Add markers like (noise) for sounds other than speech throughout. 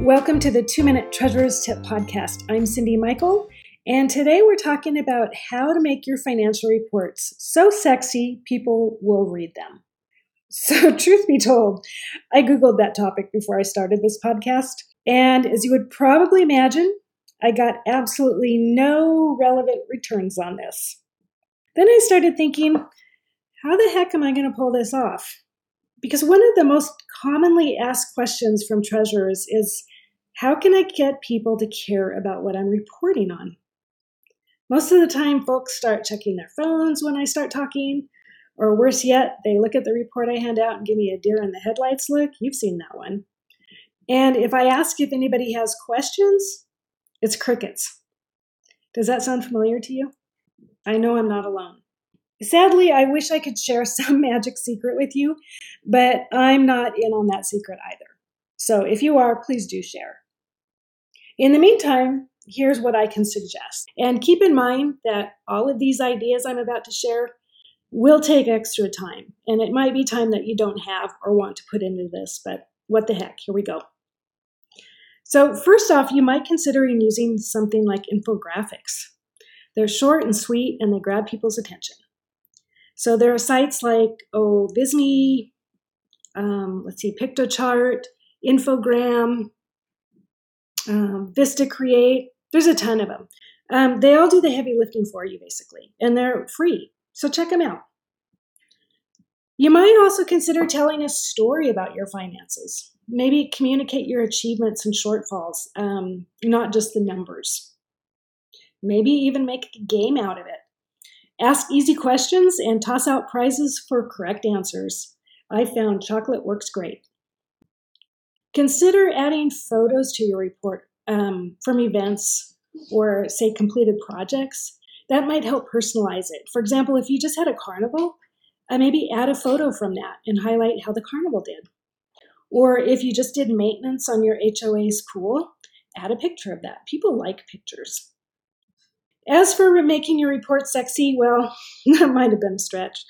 Welcome to the Two Minute Treasurer's Tip Podcast. I'm Cyndi Michael, and today we're talking about how to make your financial reports so sexy people will read them. So, (laughs) truth be told, I Googled that topic before I started this podcast, and as you would probably imagine, I got absolutely no relevant returns on this. Then I started thinking, how the heck am I going to pull this off? Because one of the most commonly asked questions from treasurers is how can I get people to care about what I'm reporting on? Most of the time, folks start checking their phones when I start talking, or worse yet, they look at the report I hand out and give me a deer in the headlights look. You've seen that one. And if I ask if anybody has questions, it's crickets. Does that sound familiar to you? I know I'm not alone. Sadly, I wish I could share (laughs) some magic secret with you, but I'm not in on that secret either. So if you are, please do share. In the meantime, here's what I can suggest. And keep in mind that all of these ideas I'm about to share will take extra time. And it might be time that you don't have or want to put into this, but what the heck, here we go. So, first off, you might consider using something like infographics. They're short and sweet and they grab people's attention. So there are sites like oh Visme, um, let's see, Piktochart, Infogram, um, Vista Create. There's a ton of them. Um, they all do the heavy lifting for you, basically, and they're free. So check them out. You might also consider telling a story about your finances. Maybe communicate your achievements and shortfalls, um, not just the numbers. Maybe even make a game out of it. Ask easy questions and toss out prizes for correct answers. I found chocolate works great. Consider adding photos to your report um, from events or, say, completed projects. That might help personalize it. For example, if you just had a carnival, uh, maybe add a photo from that and highlight how the carnival did. Or if you just did maintenance on your HOA's pool, add a picture of that. People like pictures. As for making your report sexy, well, (laughs) that might have been a stretch.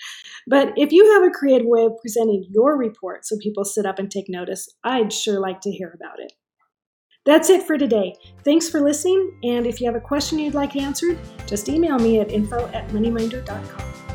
But if you have a creative way of presenting your report so people sit up and take notice, I'd sure like to hear about it. That's it for today. Thanks for listening, and if you have a question you'd like answered, just email me at info at moneyminder.com.